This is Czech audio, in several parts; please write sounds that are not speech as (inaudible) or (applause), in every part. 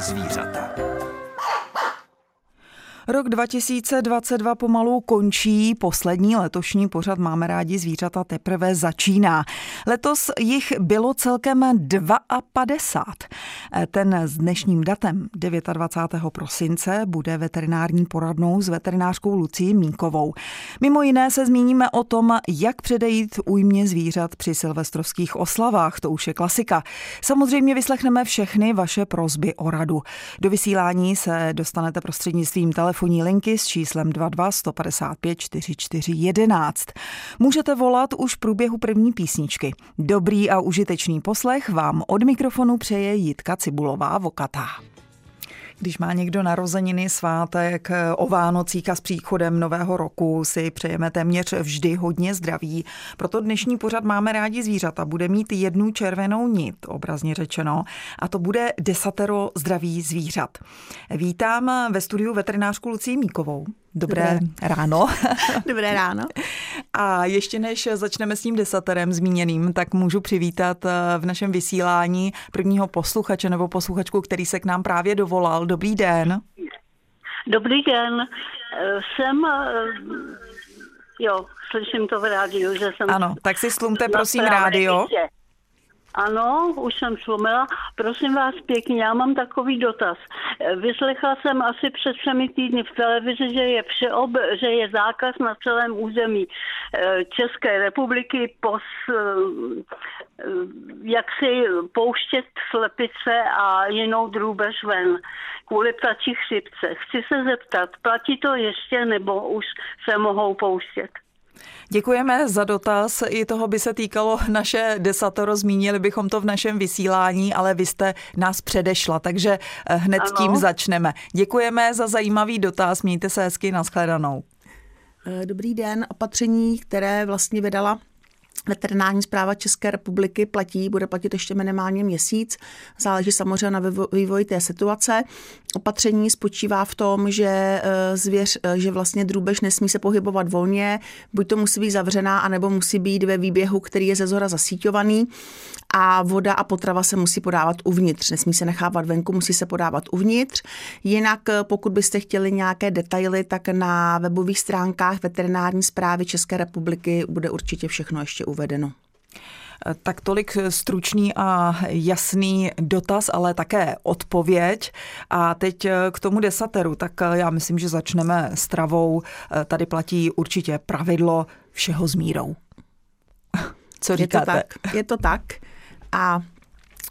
zvířata. Rok 2022 pomalu končí, poslední letošní pořad Máme rádi zvířata teprve začíná. Letos jich bylo celkem 52. Ten s dnešním datem 29. prosince bude veterinární poradnou s veterinářkou Lucí Mínkovou. Mimo jiné se zmíníme o tom, jak předejít újmě zvířat při silvestrovských oslavách, to už je klasika. Samozřejmě vyslechneme všechny vaše prozby o radu. Do vysílání se dostanete prostřednictvím telefonu telefonní linky s číslem 22 155 44 11. Můžete volat už v průběhu první písničky. Dobrý a užitečný poslech vám od mikrofonu přeje Jitka Cibulová Vokatá. Když má někdo narozeniny, svátek, o Vánocích a s příchodem nového roku si přejeme téměř vždy hodně zdraví. Proto dnešní pořad máme rádi zvířata. Bude mít jednu červenou nit, obrazně řečeno, a to bude desatero zdraví zvířat. Vítám ve studiu veterinářku Lucii Míkovou. Dobré, Dobré ráno. (laughs) Dobré ráno. A ještě než začneme s tím desaterem zmíněným, tak můžu přivítat eh, v našem vysílání prvního posluchače nebo posluchačku, který se k nám právě dovolal. Dobrý den. Dobrý den. Eh, jsem, eh, jo, slyším to v rádiu, že jsem... Ano, tak si slumte prosím rádio. Místě. Ano, už jsem slomila. Prosím vás pěkně, já mám takový dotaz. Vyslechla jsem asi před třemi týdny v televizi, že je, přeob, že je zákaz na celém území eh, České republiky pos, eh, jak si pouštět slepice a jinou drůbež ven kvůli ptačí chřipce. Chci se zeptat, platí to ještě nebo už se mohou pouštět? Děkujeme za dotaz. I toho by se týkalo naše desatoro. Zmínili bychom to v našem vysílání, ale vy jste nás předešla, takže eh, hned ano. tím začneme. Děkujeme za zajímavý dotaz. Mějte se hezky, nashledanou. Eh, dobrý den. Opatření, které vlastně vydala Veterinární zpráva České republiky platí, bude platit ještě minimálně měsíc. Záleží samozřejmě na vývoji té situace. Opatření spočívá v tom, že eh, zvěř, eh, že vlastně drůbež nesmí se pohybovat volně, buď to musí být zavřená, anebo musí být ve výběhu, který je ze zhora zasíťovaný a voda a potrava se musí podávat uvnitř. Nesmí se nechávat venku, musí se podávat uvnitř. Jinak, eh, pokud byste chtěli nějaké detaily, tak na webových stránkách veterinární zprávy České republiky bude určitě všechno ještě uvedeno. Tak tolik stručný a jasný dotaz, ale také odpověď. A teď k tomu desateru, tak já myslím, že začneme s travou. Tady platí určitě pravidlo všeho s mírou. (laughs) Co říkáte? Je to tak. Je to tak. A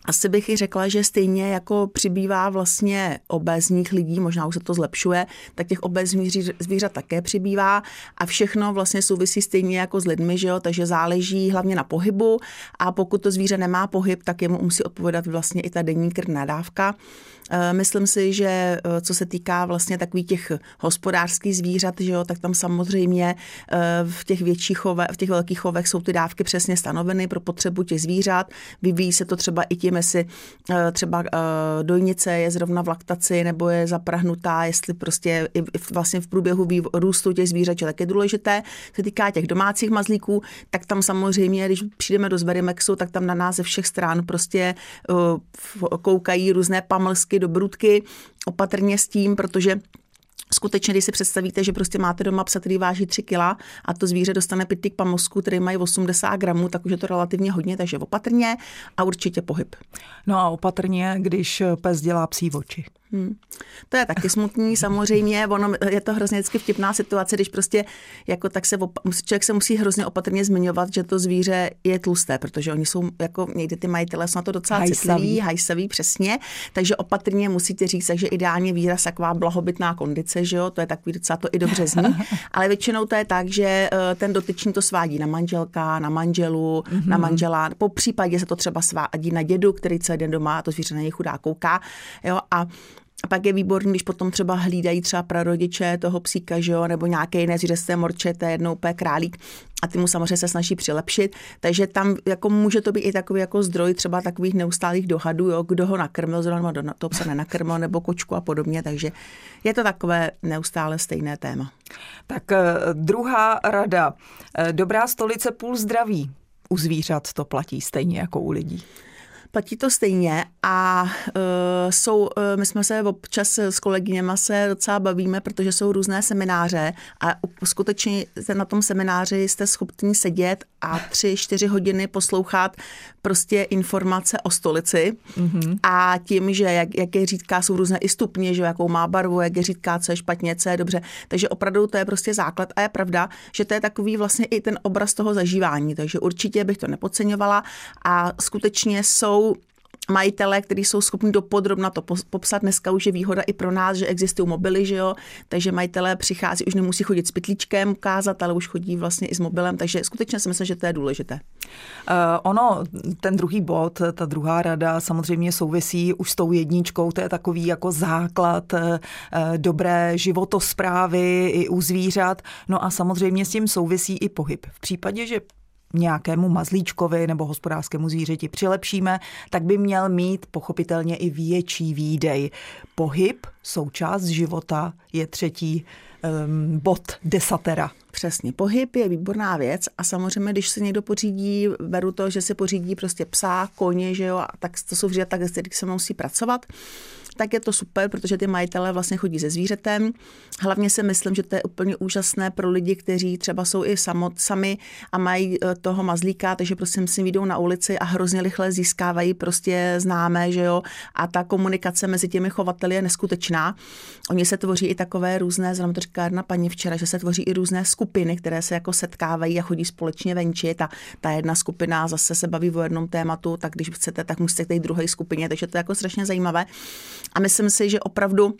asi bych i řekla, že stejně jako přibývá vlastně obézních lidí, možná už se to zlepšuje, tak těch obézních zvířat také přibývá a všechno vlastně souvisí stejně jako s lidmi, že jo? takže záleží hlavně na pohybu a pokud to zvíře nemá pohyb, tak jemu musí odpovědat vlastně i ta denní krvná dávka. Eh, myslím si, že eh, co se týká vlastně takových těch hospodářských zvířat, že jo, tak tam samozřejmě eh, v těch větších chovech, v těch velkých chovech jsou ty dávky přesně stanoveny pro potřebu těch zvířat. Vyvíjí se to třeba i tím, jestli třeba dojnice je zrovna v laktaci nebo je zaprahnutá, jestli prostě vlastně v průběhu růstu těch zvířat, je důležité. Se týká těch domácích mazlíků, tak tam samozřejmě, když přijdeme do Zverimexu, tak tam na nás ze všech stran prostě koukají různé pamlsky, do brudky, opatrně s tím, protože skutečně, když si představíte, že prostě máte doma psa, který váží 3 kg a to zvíře dostane pitlík pamosku, který mají 80 gramů, tak už je to relativně hodně, takže opatrně a určitě pohyb. No a opatrně, když pes dělá psí oči. Hmm. To je taky smutný, (laughs) samozřejmě, ono, je to hrozně vždycky vtipná situace, když prostě jako tak se op- člověk se musí hrozně opatrně zmiňovat, že to zvíře je tlusté, protože oni jsou jako někdy ty majitelé jsou na to docela hajsavý. citliví, hajsavý přesně, takže opatrně musíte říct, že ideálně výraz taková blahobytná kondice, že jo, to je takový docela to i dobře zní, (laughs) ale většinou to je tak, že eh, ten dotyčný to svádí na manželka, na manželu, mm-hmm. na manžela, po případě se to třeba svádí na dědu, který celý den doma a to zvíře na něj chudá kouká, jo, a pak je výborný, když potom třeba hlídají třeba prarodiče toho psíka, že jo, nebo nějaké jiné zvířeté morče, to je jednou úplně králík a ty mu samozřejmě se snaží přilepšit. Takže tam jako může to být i takový jako zdroj třeba takových neustálých dohadů, jo, kdo ho nakrmil, zrovna do toho psa nenakrmil, nebo kočku a podobně. Takže je to takové neustále stejné téma. Tak eh, druhá rada. Eh, dobrá stolice půl zdraví. U zvířat to platí stejně jako u lidí. Platí to stejně a uh, jsou, uh, my jsme se občas s kolegyněma se docela bavíme, protože jsou různé semináře a skutečně na tom semináři jste schopni sedět a tři, čtyři hodiny poslouchat prostě informace o stolici mm-hmm. a tím, že jak, jaké řídka jsou různé i stupně, že jakou má barvu, jak je řídka, co je špatně, co je dobře. Takže opravdu to je prostě základ a je pravda, že to je takový vlastně i ten obraz toho zažívání, takže určitě bych to nepodceňovala a skutečně jsou majitele, kteří jsou schopni dopodrobna to popsat. Dneska už je výhoda i pro nás, že existují mobily, že jo? takže majitelé přichází, už nemusí chodit s pytlíčkem ukázat, ale už chodí vlastně i s mobilem, takže skutečně si myslím, že to je důležité. Uh, ono, ten druhý bod, ta druhá rada samozřejmě souvisí už s tou jedničkou, to je takový jako základ uh, dobré životosprávy i u zvířat. No a samozřejmě s tím souvisí i pohyb. V případě, že nějakému mazlíčkovi nebo hospodářskému zvířeti přilepšíme, tak by měl mít pochopitelně i větší výdej. Pohyb, součást života, je třetí um, bod desatera. Přesně, pohyb je výborná věc a samozřejmě, když se někdo pořídí, beru to, že se pořídí prostě psa, koně, že jo, a tak to jsou vždy tak, se musí pracovat, tak je to super, protože ty majitelé vlastně chodí se zvířetem. Hlavně si myslím, že to je úplně úžasné pro lidi, kteří třeba jsou i samot, sami a mají e, toho mazlíka, takže prostě si vyjdou na ulici a hrozně rychle získávají prostě známé, že jo, a ta komunikace mezi těmi chovateli je neskutečná. Oni se tvoří i takové různé, znám to říká jedna paní včera, že se tvoří i různé skupiny, které se jako setkávají a chodí společně venčit a ta jedna skupina zase se baví o jednom tématu, tak když chcete, tak musíte k té druhé skupině, takže to je jako strašně zajímavé. A myslím si, že opravdu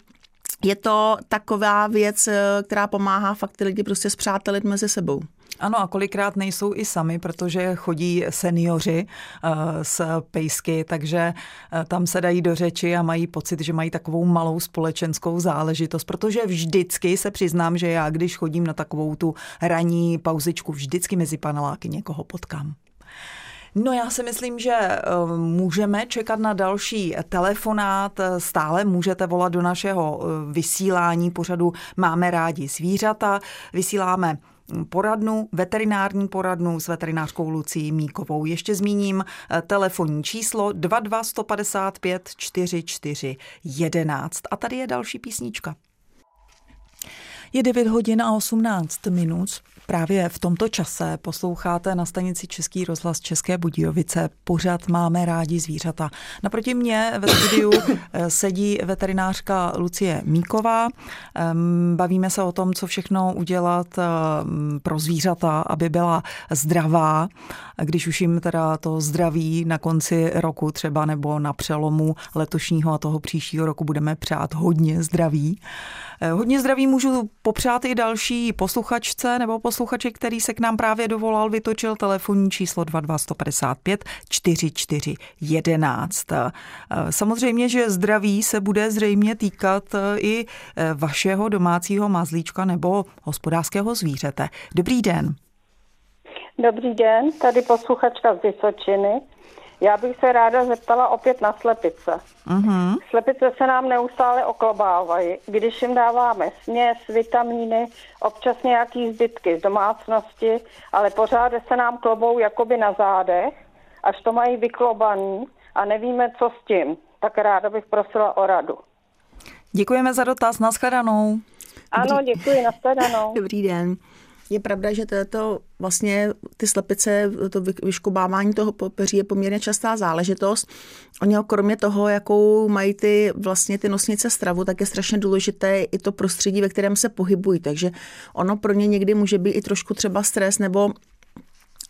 je to taková věc, eh, která pomáhá fakt ty lidi prostě zpřátelit mezi sebou. Ano a kolikrát nejsou i sami, protože chodí seniori uh, s pejsky, takže uh, tam se dají do řeči a mají pocit, že mají takovou malou společenskou záležitost, protože vždycky se přiznám, že já, když chodím na takovou tu ranní pauzičku, vždycky mezi paneláky někoho potkám. No já si myslím, že eh, můžeme čekat na další telefonát. Stále můžete volat do našeho eh, vysílání pořadu Máme rádi zvířata. Vysíláme poradnu, veterinární poradnu s veterinářkou Lucí Míkovou. Ještě zmíním eh, telefonní číslo 22 155 44 11. A tady je další písnička. Je 9 hodin a 18 minut. Právě v tomto čase posloucháte na stanici Český rozhlas České Budějovice. Pořád máme rádi zvířata. Naproti mě ve studiu (coughs) eh, sedí veterinářka Lucie Míková. Ehm, bavíme se o tom, co všechno udělat ehm, pro zvířata, aby byla zdravá, když už jim teda to zdraví na konci roku třeba nebo na přelomu letošního a toho příštího roku budeme přát hodně zdraví. Eh, hodně zdraví můžu popřát i další posluchačce nebo posluchači, který se k nám právě dovolal, vytočil telefonní číslo 22155 4411. Samozřejmě, že zdraví se bude zřejmě týkat eh, i eh, vašeho domácího mazlíčka nebo hospodářského zvířete. Dobrý den. Dobrý den, tady posluchačka z Vysočiny. Já bych se ráda zeptala opět na slepice. Uh-huh. Slepice se nám neustále oklobávají. Když jim dáváme směs, vitamíny, občas nějaký zbytky z domácnosti, ale pořád se nám klobou jakoby na zádech, až to mají vyklobaný a nevíme, co s tím. Tak ráda bych prosila o radu. Děkujeme za dotaz. Naschledanou. Ano, děkuji, nashledanou. Dobrý den. Je pravda, že to vlastně ty slepice, to vyškubávání toho peří je poměrně častá záležitost. Oni kromě toho, jakou mají ty vlastně ty nosnice stravu, tak je strašně důležité i to prostředí, ve kterém se pohybují. Takže ono pro ně někdy může být i trošku třeba stres nebo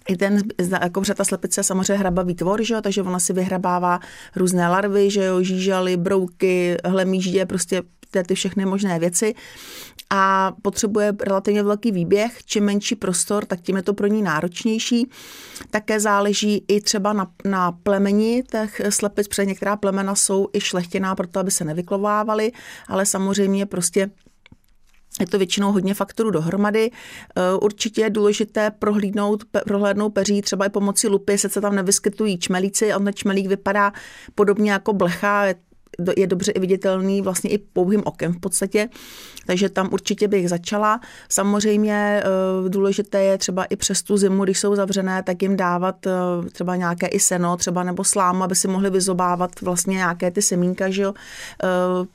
i ten, jako ta slepice samozřejmě hrabavý tvor, že jo, takže ona si vyhrabává různé larvy, že jo, žížaly, brouky, hlemíždě, prostě ty, ty všechny možné věci a potřebuje relativně velký výběh. Čím menší prostor, tak tím je to pro ní náročnější. Také záleží i třeba na, na plemeni těch slepic, protože některá plemena jsou i šlechtěná proto, aby se nevyklovávaly, ale samozřejmě prostě je to většinou hodně faktorů dohromady. E, určitě je důležité prohlídnout, prohlédnout peří třeba i pomocí lupy, se tam nevyskytují čmelíci, on čmelík vypadá podobně jako blecha, je dobře i viditelný vlastně i pouhým okem v podstatě, takže tam určitě bych začala. Samozřejmě eh, důležité je třeba i přes tu zimu, když jsou zavřené, tak jim dávat eh, třeba nějaké i seno, třeba nebo slámu, aby si mohli vyzobávat vlastně nějaké ty semínka, že jo.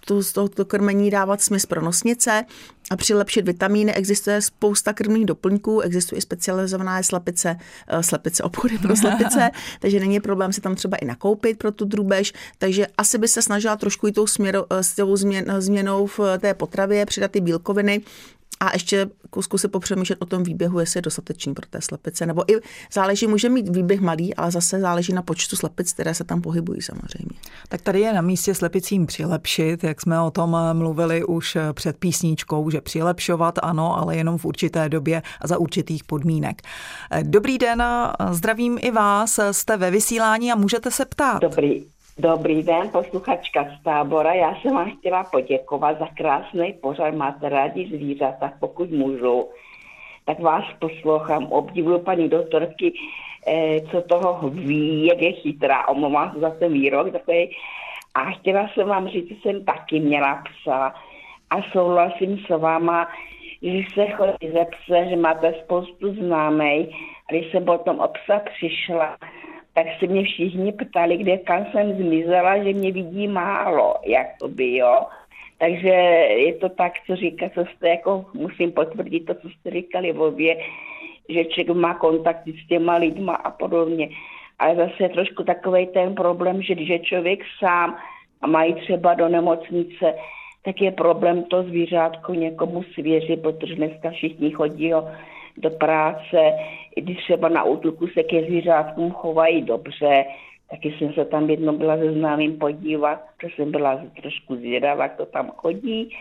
To, to, to krmení dávat smys pro nosnice, a přilepšit vitamíny. Existuje spousta krmných doplňků, existují specializované slepice, eh, slepice, obchody pro (laughs) slepice, takže není problém si tam třeba i nakoupit pro tu drůbež, takže asi by se snažila trošku i tou směro, eh, s tou změnou v té potravě přidat ty bílkoviny, a ještě zkusit popřemýšlet o tom výběhu, jestli je dostatečný pro té slepice. Nebo i záleží, může mít výběh malý, ale zase záleží na počtu slepic, které se tam pohybují samozřejmě. Tak tady je na místě slepicím přilepšit, jak jsme o tom mluvili už před písničkou, že přilepšovat ano, ale jenom v určité době a za určitých podmínek. Dobrý den, zdravím i vás, jste ve vysílání a můžete se ptát. Dobrý, Dobrý den, posluchačka z tábora. Já jsem vám chtěla poděkovat za krásný pořad. Máte rádi zvířata, pokud můžu. Tak vás poslouchám, obdivuju paní doktorky, eh, co toho ví, jak je chytrá. Omlouvám se za ten výrok takový. A chtěla jsem vám říct, že jsem taky měla psa a souhlasím s váma, že se chodí ze pse, že máte spoustu známej. Když jsem potom o psa přišla, tak se mě všichni ptali, kde kam jsem zmizela, že mě vidí málo, jak to by, jo. Takže je to tak, co říká, co jste jako, musím potvrdit to, co jste říkali v obě, že člověk má kontakty s těma lidma a podobně. Ale zase je trošku takový ten problém, že když je člověk sám a mají třeba do nemocnice, tak je problém to zvířátko někomu svěřit, protože dneska všichni chodí jo, do práce, i když třeba na útulku se ke zvířátkům chovají dobře, taky jsem se tam jednou byla se známým podívat, protože jsem byla trošku zvědavá, jak to tam chodí,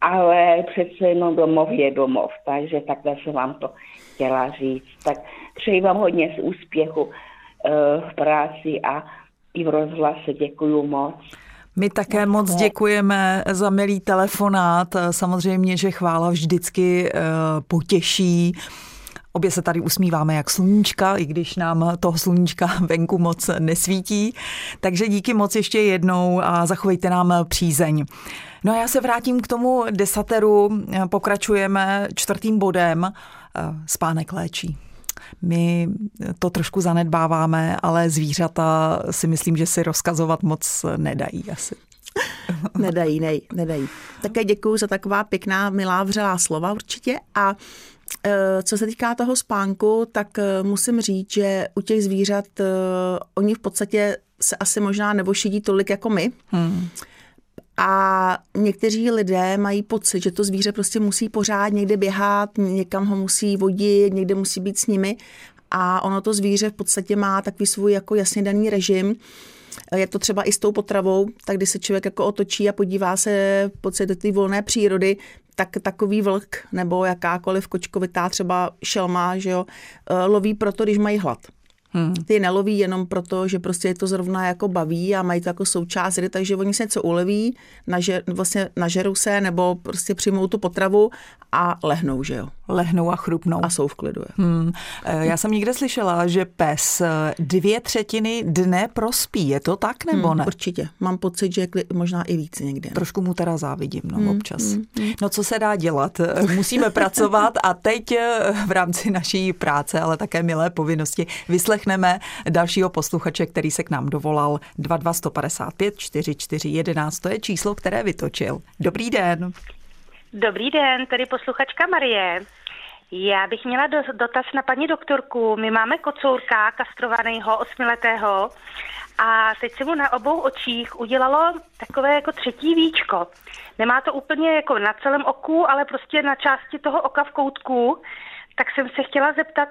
ale přece jenom domov je domov, takže takhle jsem vám to chtěla říct. Tak přeji vám hodně z úspěchu uh, v práci a i v rozhlase. Děkuju moc. My také moc děkujeme za milý telefonát. Samozřejmě, že chvála vždycky eh, potěší. Obě se tady usmíváme jak sluníčka, i když nám toho sluníčka (laughs) venku moc nesvítí. Takže díky moc ještě jednou a zachovejte nám přízeň. No a já se vrátím k tomu desateru. Pokračujeme čtvrtým bodem. Eh, spánek léčí. My to trošku zanedbáváme, ale zvířata si myslím, že si rozkazovat moc nedají asi. (laughs) Nedají, nej, nedají. Také děkuji za taková pěkná, milá, vřelá slova určitě a e, co se týká toho spánku, tak e, musím říct, že u těch zvířat e, oni v podstatě se asi možná nevošidí tolik jako my. Hmm. A někteří lidé mají pocit, že to zvíře prostě musí pořád někde běhat, někam ho musí vodit, někde musí být s nimi. A ono to zvíře v podstatě má takový svůj jako jasně daný režim. Je to třeba i s tou potravou, tak když se člověk jako otočí a podívá se pocit do té volné přírody, tak takový vlk nebo jakákoliv kočkovitá třeba šelma, že jo, loví proto, když mají hlad. Hmm. Ty neloví jenom proto, že prostě je to zrovna jako baví a mají to jako součást takže oni se něco uleví, nažer, vlastně nažerou se nebo prostě přijmou tu potravu a lehnou, že jo. Lehnou a chrupnou. A jsou v klidu. Hmm. E, já jsem někde slyšela, že pes e, dvě třetiny dne prospí. Je to tak nebo hmm, ne? Určitě. Mám pocit, že možná i víc někde. Trošku mu teda závidím, no hmm, občas. Hmm, hmm. No co se dá dělat? Musíme pracovat a teď e, v rámci naší práce, ale také milé povinnosti, vyslechneme dalšího posluchače, který se k nám dovolal 22155 4411. To je číslo, které vytočil. Dobrý den. Dobrý den, tady posluchačka Marie. Já bych měla do, dotaz na paní doktorku. My máme kocourka kastrovaného osmiletého a teď se mu na obou očích udělalo takové jako třetí víčko. Nemá to úplně jako na celém oku, ale prostě na části toho oka v koutku. Tak jsem se chtěla zeptat.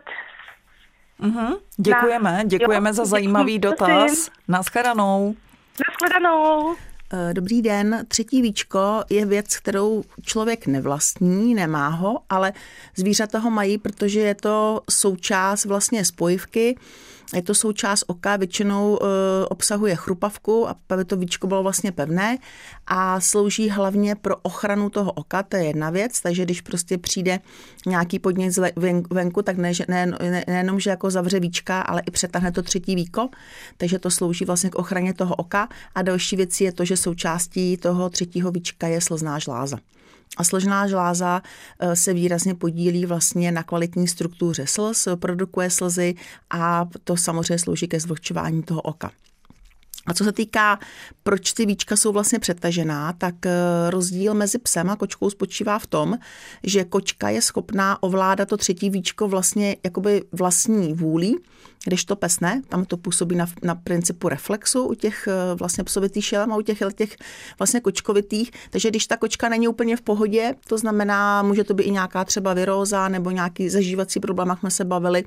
Mm-hmm. Děkujeme, děkujeme jo, za zajímavý děkuji, dotaz. Naschledanou. Naschledanou. Eh, dobrý den. Třetí víčko je věc, kterou člověk nevlastní, nemá ho, ale zvířata ho mají, protože je to součást vlastně spojivky Je to součást oka, většinou e, obsahuje chrupavku, aby to víčko bylo vlastně pevné a slouží hlavně pro ochranu toho oka, to je jedna věc, takže když prostě přijde nějaký podnět venku, tak ne, ne, ne, nejenom, že jako zavře víčka, ale i přetáhne to třetí víko, takže to slouží vlastně k ochraně toho oka a další věc je to, že součástí toho třetího víčka je slzná žláza. A složená žláza eh, se výrazně podílí vlastně na kvalitní struktuře slz, produkuje slzy a to samozřejmě slouží ke zvlhčování toho oka. A co se týká, proč ty víčka jsou vlastně přetažená, tak eh, rozdíl mezi psem a kočkou spočívá v tom, že kočka je schopná ovládat to třetí víčko vlastně jakoby vlastní vůlí, když to pesne, tam to působí na, na principu reflexu u těch eh, vlastně psovitých šelem a u těch, těch vlastně kočkovitých. Takže když ta kočka není úplně v pohodě, to znamená, může to být i nějaká třeba viróza nebo nějaký zažívací problém, jak jsme se bavili,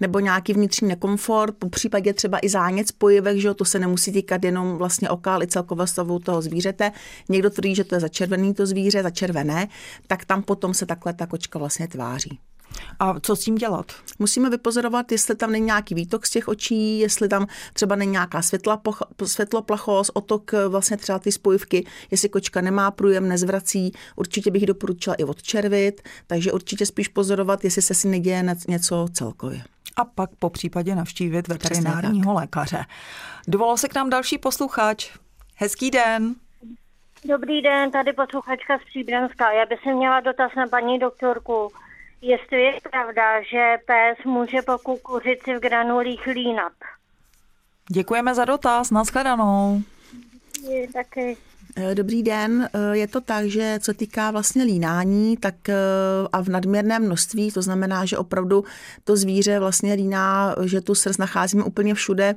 nebo nějaký vnitřní nekomfort, po případě třeba i zánět spojivek, že to se nemusí týkat jenom vlastně oka, ale celkového stavu toho zvířete. Někdo tvrdí, že to je začervený to zvíře, začervené, tak tam potom se takhle ta kočka vlastně tváří. A co s tím dělat? Musíme vypozorovat, jestli tam není nějaký výtok z těch očí, jestli tam třeba není nějaká světla, světloplachost, otok vlastně třeba ty spojivky, jestli kočka nemá průjem, nezvrací, určitě bych doporučila i odčervit, takže určitě spíš pozorovat, jestli se si neděje něco celkově a pak po případě navštívit veterinárního lékaře. Dovolal se k nám další posluchač. Hezký den. Dobrý den, tady posluchačka z Příbramská. Já bych se měla dotaz na paní doktorku. Jestli je pravda, že pes může po kukuřici v granulích línat. Děkujeme za dotaz, nashledanou. Je taky. Eh, dobrý den. Eh, je to tak, že co týká vlastně línání, tak eh, a v nadměrném množství, to znamená, že opravdu to zvíře vlastně líná, že tu srst nacházíme úplně všude,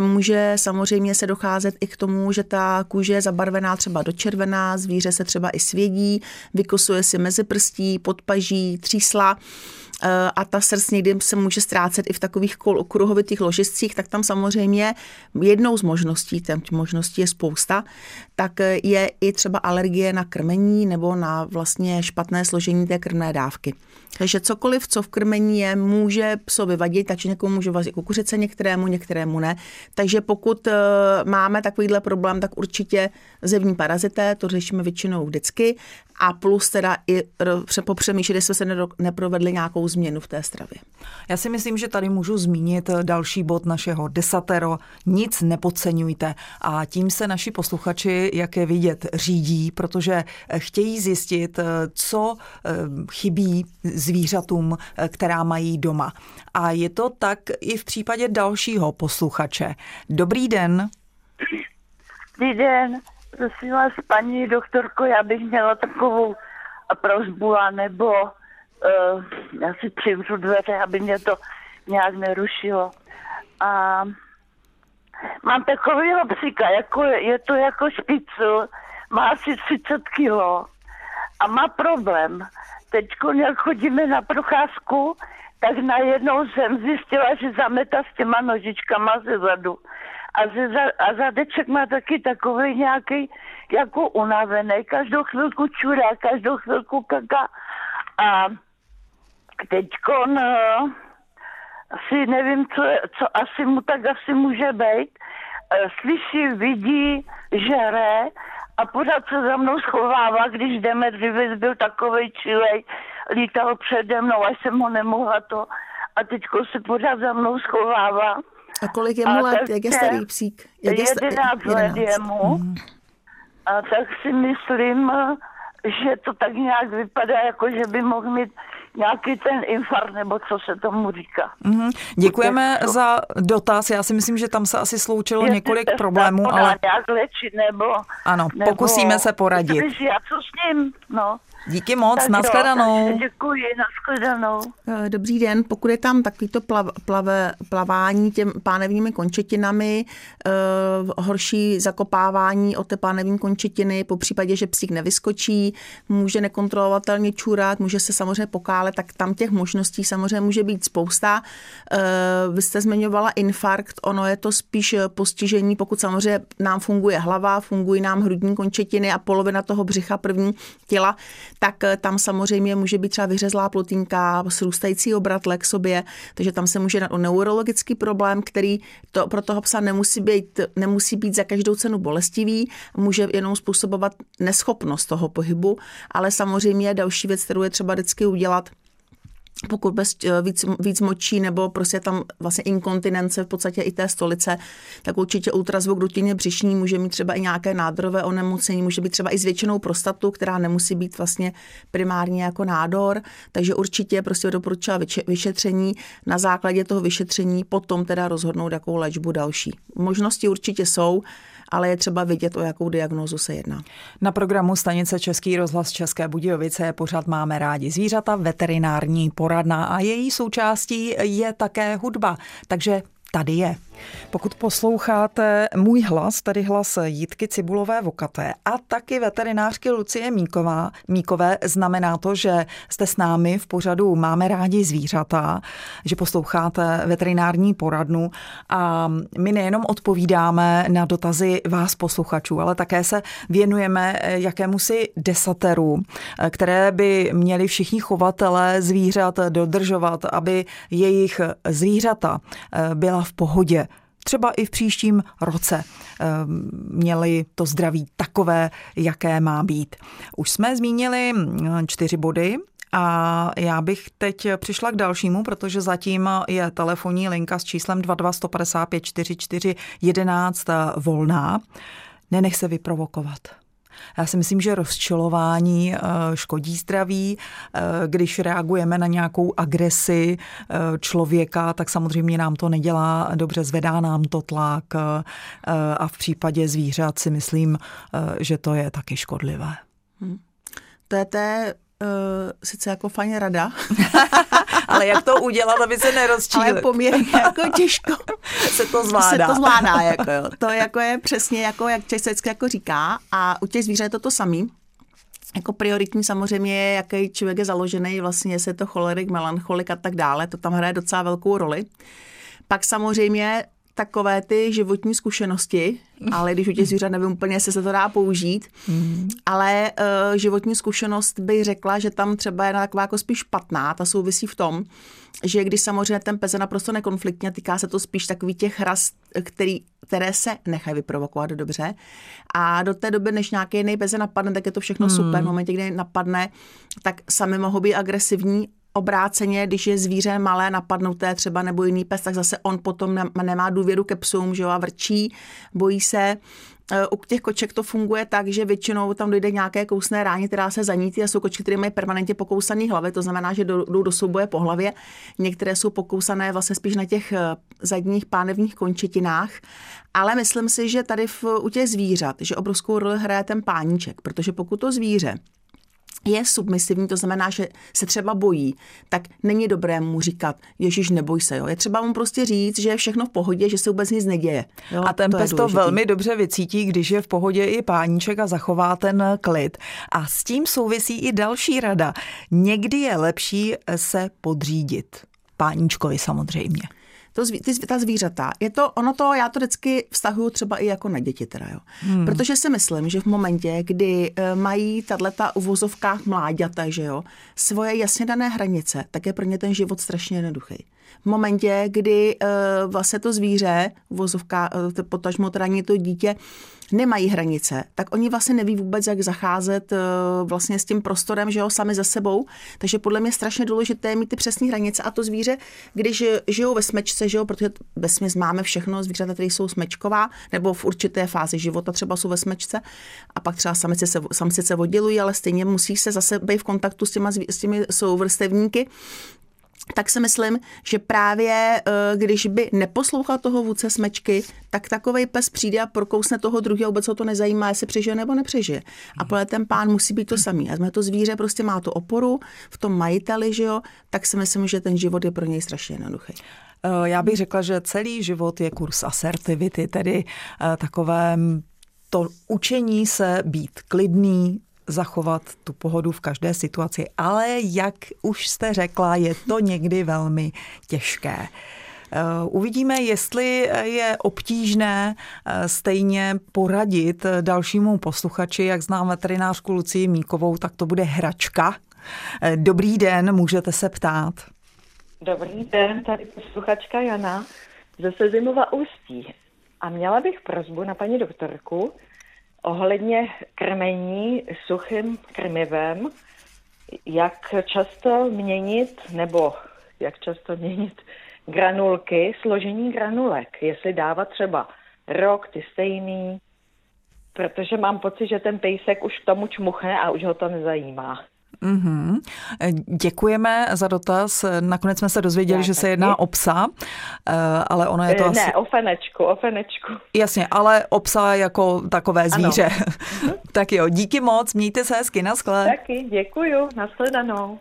Může samozřejmě se docházet i k tomu, že ta kůže je zabarvená třeba do červená, zvíře se třeba i svědí, vykosuje si mezi prstí, podpaží, třísla. A ta srst někdy se může ztrácet i v takových kruhovitých ložiscích, tak tam samozřejmě jednou z možností, těch možností je spousta, tak eh, je i třeba alergie na krmení nebo na vlastně špatné složení té krmné dávky. Takže cokoliv, co v krmení je, může psovi vadit, takže někomu může vadit kukuřice, některému, některému ne. Takže pokud eh, máme takovýhle problém, tak určitě zevní parazité, to řešíme většinou vždycky a plus teda i popřemýšlet, jestli se neprovedli nějakou změnu v té stravě. Já si myslím, že tady můžu zmínit další bod našeho desatero. Nic nepodceňujte. A tím se naši posluchači, jak je vidět, řídí, protože chtějí zjistit, co eh, chybí zvířatům, eh, která mají doma. A je to tak i v případě dalšího posluchače. Dobrý den. Dobrý den. Prosím vás, paní doktorko, já bych měla takovou prozbu, nebo uh, já si přivřu dveře, aby mě to nějak nerušilo. A mám takovýho psíka, jako, je to jako špicl, má asi 30 kilo a má problém. Teď, jak chodíme na procházku, tak najednou jsem zjistila, že zameta s těma nožičkama ze zadu. A, ze, a zadeček má taky takový nějaký jako unavený, každou chvilku čurá, každou chvilku kaká. A teďko no, asi nevím, co, co asi mu tak asi může být. E, slyší, vidí, žere a pořád se za mnou schovává, když jdeme, dříve byl takový čilej, lítal přede mnou, až jsem ho nemohla to a teďko se pořád za mnou schovává. A kolik je mu let? Jak je starý psík? Jak je 11 let je mu. Mm. A tak si myslím, že to tak nějak vypadá, jako že by mohl mít nějaký ten infarkt, nebo co se tomu říká. Mm-hmm. Děkujeme to... za dotaz. Já si myslím, že tam se asi sloučilo Jestli několik problémů, ale... nějak léčit, nebo... Ano, nebo... pokusíme se poradit. Já co s ním, no. Díky moc, tak nashledanou. Jo, děkuji, nashledanou. Eh, dobrý den, pokud je tam takovýto plav, plave, plavání těm pánevními končetinami, uh, horší zakopávání o té pánevní končetiny, po případě, že psík nevyskočí, může nekontrolovatelně čůrat, může se samozřejmě pokálet, tak tam těch možností samozřejmě může být spousta. Uh, vy jste zmiňovala infarkt, ono je to spíš postižení, pokud samozřejmě nám funguje hlava, fungují nám hrudní končetiny a polovina toho břicha první těla, tak eh, tam samozřejmě může být třeba vyřezlá plotínka, srůstající obratle k sobě, takže tam se může dát o neurologický problém, který to pro toho psa nemusí být, nemusí být za každou cenu bolestivý, může jenom způsobovat neschopnost toho pohybu, ale samozřejmě další věc, kterou je třeba vždycky udělat, pokud bez eh, víc, víc močí nebo prostě tam vlastně inkontinence v podstatě i té stolice, tak určitě ultrazvuk dutině břišní může mít třeba i nějaké nádorové onemocnění, může být třeba i zvětšenou prostatu, která nemusí být vlastně primárně jako nádor, takže určitě prostě doporučila vyšetření. Na základě toho vyšetření potom teda rozhodnout, jakou léčbu další. Možnosti určitě jsou, ale je třeba vidět, o jakou diagnózu se jedná. Na programu stanice Český rozhlas České Budějovice pořád máme rádi zvířata, veterinární poradna a její součástí je také hudba. Takže tady je. Pokud posloucháte můj hlas, tedy hlas Jitky Cibulové Vokaté a taky veterinářky Lucie Míková, Míkové, znamená to, že jste s námi v pořadu Máme rádi zvířata, že posloucháte veterinární poradnu a my nejenom odpovídáme na dotazy vás posluchačů, ale také se věnujeme jakému si desateru, které by měli všichni chovatelé zvířat dodržovat, aby jejich zvířata byla v pohodě třeba i v příštím roce ehm, měli to zdraví takové, jaké má být. Už jsme zmínili hm, čtyři body, a já bych teď přišla k dalšímu, protože zatím je telefonní linka s číslem 22 155 44 11 volná. Nenech se vyprovokovat. Já si myslím, že rozčilování eh, škodí zdraví. Eh, když reagujeme na nějakou agresi eh, člověka, tak samozřejmě nám to nedělá dobře, zvedá nám to tlak a v případě zvířat si myslím, že to je taky škodlivé. Hmm. Té uh, sice jako fajn rada. (laughs) ale jak to udělat, aby se nerozčíli? Ale poměrně jako těžko (laughs) se to zvládá. Se to zvládá, jako jo. To jako je přesně jako, jak se vždycky jako říká a u těch zvířat je to to samý. Jako prioritní samozřejmě je, jaký člověk je založený, vlastně jestli je to cholerik, melancholik a tak dále, to tam hraje docela velkou roli. Pak samozřejmě takové ty životní zkušenosti, ale když u těch zvířat nevím úplně, jestli se to dá použít, mm. ale uh, životní zkušenost bych řekla, že tam třeba je taková jako spíš špatná, ta souvisí v tom, že když samozřejmě ten pes je naprosto nekonfliktně, týká se to spíš takový těch ras, který, které se nechají vyprovokovat dobře. A do té doby, než nějaký jiný pes napadne, tak je to všechno mm. super. V momentě, kdy napadne, tak sami mohou být agresivní obráceně, když je zvíře malé, napadnuté třeba nebo jiný pes, tak zase on potom nemá důvěru ke psům, že jo, a vrčí, bojí se. E, u těch koček to funguje tak, že většinou tam dojde nějaké kousné ráně, která se zanítí a jsou kočky, které mají permanentně pokousané hlavy, to znamená, že jdou do souboje po hlavě. Některé jsou pokousané vlastně spíš na těch e, zadních pánevních končetinách, ale myslím si, že tady v, u těch zvířat, že obrovskou roli hraje ten páníček, protože pokud to zvíře je submisivní, to znamená, že se třeba bojí, tak není dobré mu říkat, Ježíš, neboj se. Jo. Je třeba mu prostě říct, že je všechno v pohodě, že se vůbec nic neděje. Jo. A ten to pes to velmi dobře vycítí, když je v pohodě i páníček a zachová ten klid. A s tím souvisí i další rada. Někdy je lepší se podřídit. Páníčkovi samozřejmě to zví, ty, ta zvířata, je to, ono to, já to vždycky vztahuju třeba i jako na děti teda, jo. Hmm. Protože si myslím, že v momentě, kdy uh, mají tato uvozovkách mláďata, že jo, svoje jasně dané hranice, tak je pro ně ten život strašně jednoduchý. V momentě, kdy uh, vlastně to zvíře, uvozovka, uh, potažmo teda to dítě, nemají hranice, tak oni vlastně neví vůbec, jak zacházet uh, vlastně s tím prostorem, že jo, sami za sebou. Takže podle mě je strašně důležité mít ty přesné hranice a to zvíře, když žijou ve smečce, že jo, protože ve směs máme všechno, zvířata, které jsou smečková, nebo v určité fázi života třeba jsou ve smečce a pak třeba samice se, samice se oddělují, ale stejně musí se zase být v kontaktu s, těma, s těmi souvrstevníky, tak si myslím, že právě eh, když by neposlouchal toho vůdce smečky, tak takový pes přijde a prokousne toho druhého, vůbec ho to nezajímá, jestli přežije nebo nepřežije. A podle ten pán musí být to samý. A to zvíře prostě má tu oporu v tom majiteli, že jo, tak si myslím, že ten život je pro něj strašně jednoduchý. Eh, já bych řekla, že celý život je kurz asertivity, tedy eh, takové to učení se být klidný, zachovat tu pohodu v každé situaci, ale jak už jste řekla, je to někdy velmi těžké. Uvidíme, jestli je obtížné stejně poradit dalšímu posluchači, jak znám veterinářku Lucii Míkovou, tak to bude hračka. Dobrý den, můžete se ptát. Dobrý den, tady posluchačka Jana ze Sezimova Ústí. A měla bych prozbu na paní doktorku ohledně krmení suchým krmivem, jak často měnit, nebo jak často měnit granulky, složení granulek, jestli dávat třeba rok, ty stejný, protože mám pocit, že ten pejsek už k tomu čmuchne a už ho to nezajímá. Mm-hmm. Děkujeme za dotaz. Nakonec jsme se dozvěděli, Já že se jedná o psa, eh, ale ono je to ne, asi... Ne, o fenečku, o fenečku. Jasně, ale o psa jako takové zvíře. (laughs) tak jo, díky moc, mějte se hezky, naschle. Taky, děkuju, nashledanou.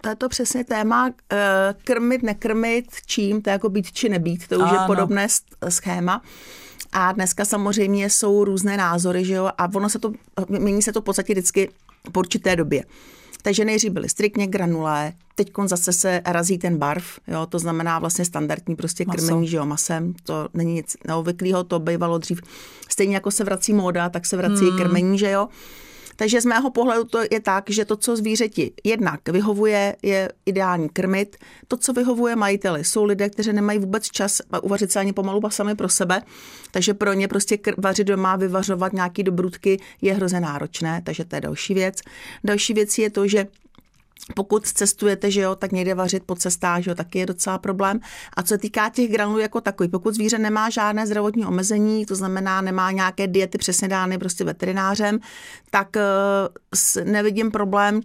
To je to přesně téma eh, krmit, nekrmit, čím, to je jako být či nebýt, to už ano. je podobné schéma. A dneska samozřejmě jsou různé názory, že jo, a ono se to, mění se to v podstatě vždycky po určité době. Takže nejdřív byly striktně granulé, teď zase se razí ten barv, jo, to znamená vlastně standardní prostě Maso. krmení, že jo, masem, to není nic neobvyklého, to bývalo dřív. Stejně jako se vrací móda, tak se vrací hmm. krmení, že jo. Takže z mého pohledu to je tak, že to, co zvířeti jednak vyhovuje, je ideální krmit. To, co vyhovuje majiteli, jsou lidé, kteří nemají vůbec čas uvařit se ani pomalu sami pro sebe, takže pro ně prostě vařit doma, vyvařovat nějaký dobrutky je hrozně náročné, takže to je další věc. Další věc je to, že pokud cestujete, že jo, tak někde vařit po cestách, že jo, taky je docela problém. A co se týká těch granulů jako takový, pokud zvíře nemá žádné zdravotní omezení, to znamená nemá nějaké diety přesně dány prostě veterinářem, tak uh, nevidím problém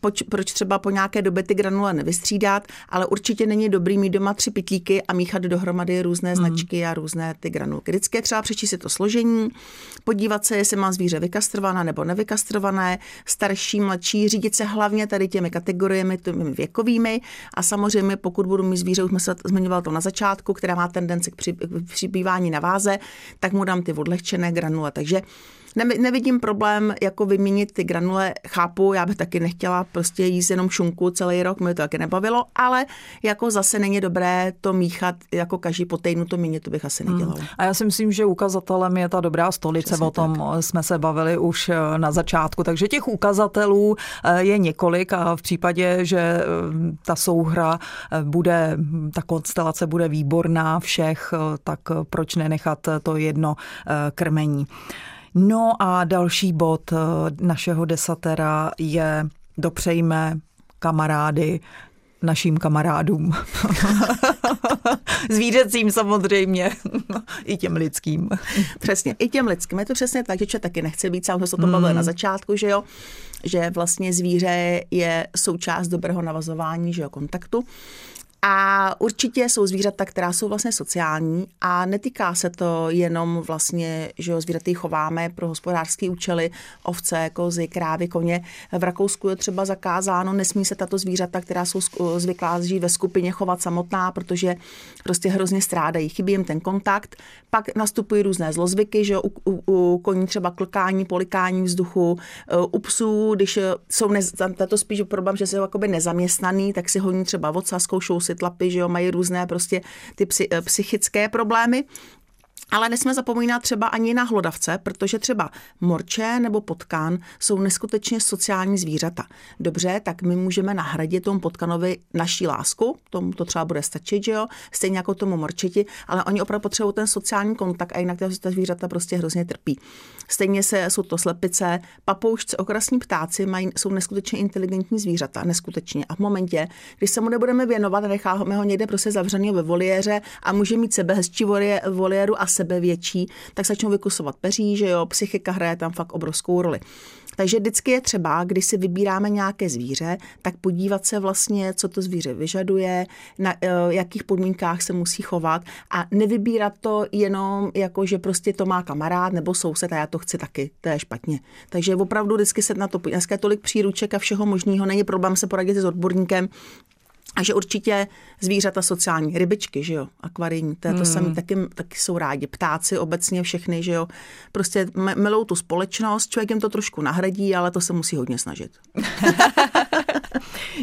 poč, proč třeba po nějaké době ty granule nevystřídat, ale určitě není dobrý mít doma tři pitlíky a míchat dohromady různé hmm. značky a různé ty granulky. Vždycky je třeba přečíst si to složení, podívat se, jestli má zvíře vykastrované nebo nevykastrované, starší, mladší, řídit se hlavně tady těmi kategoriemi těmi věkovými a samozřejmě pokud budu mít zvíře, už jsme se zmiňoval to na začátku, která má tendenci k přibývání na váze, tak mu dám ty odlehčené granule. Takže ne, nevidím problém jako vyměnit ty granule, chápu, já bych taky nechtěla prostě jíst jenom šunku celý rok, mě to taky nebavilo, ale jako zase není dobré to míchat jako každý po týdnu to měnit, to bych asi nedělala. Hmm. A já si myslím, že ukazatelem je ta dobrá stolice, Přesně o tom tak. jsme se bavili už eh, na začátku, takže těch ukazatelů eh, je několik a v případě, že eh, ta souhra bude, ta konstelace bude výborná všech, tak proč nenechat to jedno krmení. No a další bod eh, našeho desatera je dopřejme kamarády našim kamarádům. (laughs) Zvířecím samozřejmě, i těm lidským. Přesně, i těm lidským. Je to přesně tak, že taky nechce být, sám se o tom mm. bavili na začátku, že jo, že vlastně zvíře je součást dobrého navazování, že jo, kontaktu. A určitě jsou zvířata, která jsou vlastně sociální a netýká se to jenom vlastně, že zvířaty chováme pro hospodářské účely, ovce, kozy, krávy, koně. V Rakousku je třeba zakázáno, nesmí se tato zvířata, která jsou zvyklá žít ve skupině, chovat samotná, protože prostě hrozně strádají. Chybí jim ten kontakt. Pak nastupují různé zlozvyky, že u, u, u koní třeba klkání, polikání vzduchu, u psů, když jsou, nez, to spíš problém, že jsou jakoby nezaměstnaný, tak si honí třeba voca, zkoušou si tlapy, že jo, mají různé prostě ty eh, psychické problémy. Ale nesmíme zapomínat třeba ani na hlodavce, protože třeba morče nebo potkán jsou neskutečně sociální zvířata. Dobře, tak my můžeme nahradit tomu potkanovi naší lásku, tomu to třeba bude stačit, že jo, stejně jako tomu morčeti, ale oni opravdu potřebují ten sociální kontakt a jinak ta zvířata prostě hrozně trpí. Stejně se jsou to slepice, papoušci, okrasní ptáci mají, jsou neskutečně inteligentní zvířata, neskutečně. A v momentě, když se mu nebudeme věnovat, necháme ho někde prostě zavřený ve voliéře a může mít sebe hezčí voliéru a sebe větší, tak začnou vykusovat peří, že jo, psychika hraje tam fakt obrovskou roli. Takže vždycky je třeba, když si vybíráme nějaké zvíře, tak podívat se vlastně, co to zvíře vyžaduje, na uh, jakých podmínkách se musí chovat a nevybírat to jenom jako, že prostě to má kamarád nebo soused a já to chci taky. To je špatně. Takže opravdu vždycky se na to Dneska je tolik příruček a všeho možného, není problém se poradit s odborníkem, a že určitě zvířata sociální, rybičky, že jo, akvarijní, to je to hmm. samé, taky, taky jsou rádi, ptáci obecně všechny, že jo, prostě milou tu společnost, člověk jim to trošku nahradí, ale to se musí hodně snažit. (laughs)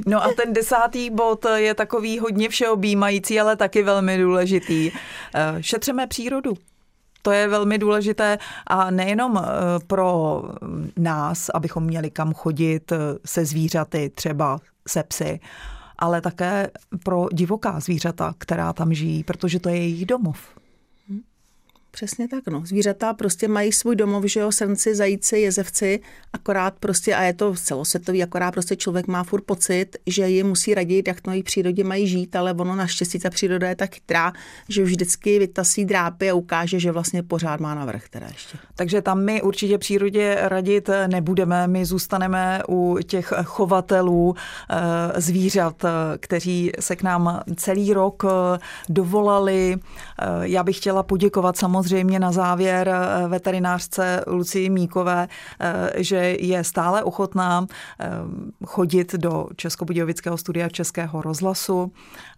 No a ten desátý bod je takový hodně všeobjímající, ale taky velmi důležitý. Eh, šetřeme přírodu. To je velmi důležité a nejenom eh, pro nás, abychom měli kam chodit eh, se zvířaty, třeba se psy, ale také pro divoká zvířata, která tam žijí, protože to je jejich domov. Přesně tak, no. Zvířata prostě mají svůj domov, že jo, srnci, zajíci, jezevci, akorát prostě, a je to celosvětový, akorát prostě člověk má furt pocit, že je musí radit, jak v přírodě mají žít, ale ono naštěstí ta příroda je tak chytrá, že vždycky vytasí drápy a ukáže, že vlastně pořád má navrh teda ještě. Takže tam my určitě přírodě radit nebudeme, my zůstaneme u těch chovatelů eh, zvířat, eh, kteří se k nám celý rok eh, dovolali. Já bych chtěla poděkovat samozřejmě samozřejmě na závěr eh, veterinářce Lucii Míkové, eh, že je stále ochotná eh, chodit do Českobudějovického studia Českého rozhlasu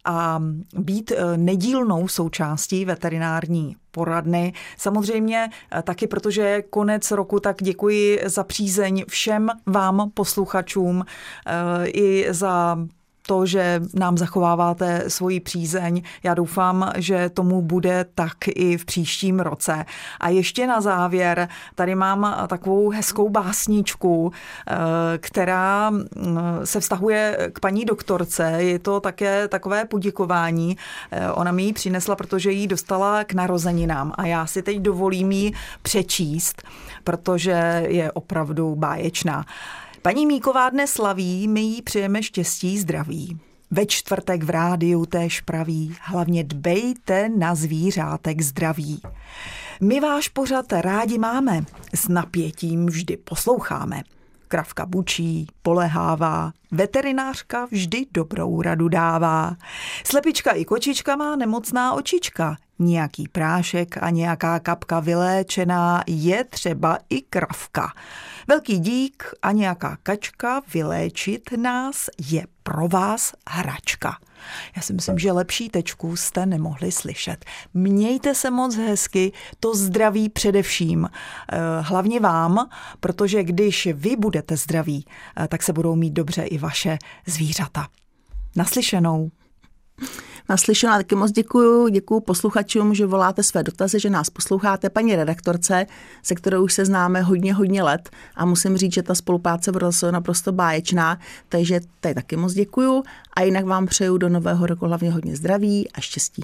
a být nedílnou součástí veterinární poradny. Samozřejmě taky, protože je konec roku, tak děkuji za přízeň všem vám posluchačům i za to, že nám zachováváte svoji přízeň. Já doufám, že tomu bude tak i v příštím roce. A ještě na závěr, tady mám takovou hezkou básničku, eh, která mm, se vztahuje k paní doktorce. Je to také takové poděkování. Eh, ona mi ji přinesla, protože ji dostala k narozeninám a já si teď dovolím ji přečíst, protože je opravdu báječná. Paní Míková dnes slaví, my jí přejeme štěstí, zdraví. Ve čtvrtek v rádiu též praví, hlavně dbejte na zvířátek zdraví. My váš pořad rádi máme, s napětím vždy posloucháme. Kravka bučí, polehává, veterinářka vždy dobrou radu dává. Slepička i kočička má nemocná očička, nějaký prášek a nějaká kapka vyléčená je třeba i kravka. Velký dík a nějaká kačka vyléčit nás je pro vás hračka. Já si myslím, že lepší tečku jste nemohli slyšet. Mějte se moc hezky, to zdraví především. Eh, hlavně vám, protože když vy budete zdraví, eh, tak se budou mít dobře i vaše zvířata. Naslyšenou. Naslyšená taky moc děkuju, děkuju posluchačům, že voláte své dotazy, že nás posloucháte, paní redaktorce, se kterou už se známe hodně, hodně let a musím říct, že ta spolupráce v rozhodu je naprosto báječná, takže tady taky moc děkuju a jinak vám přeju do nového roku hlavně hodně zdraví a štěstí.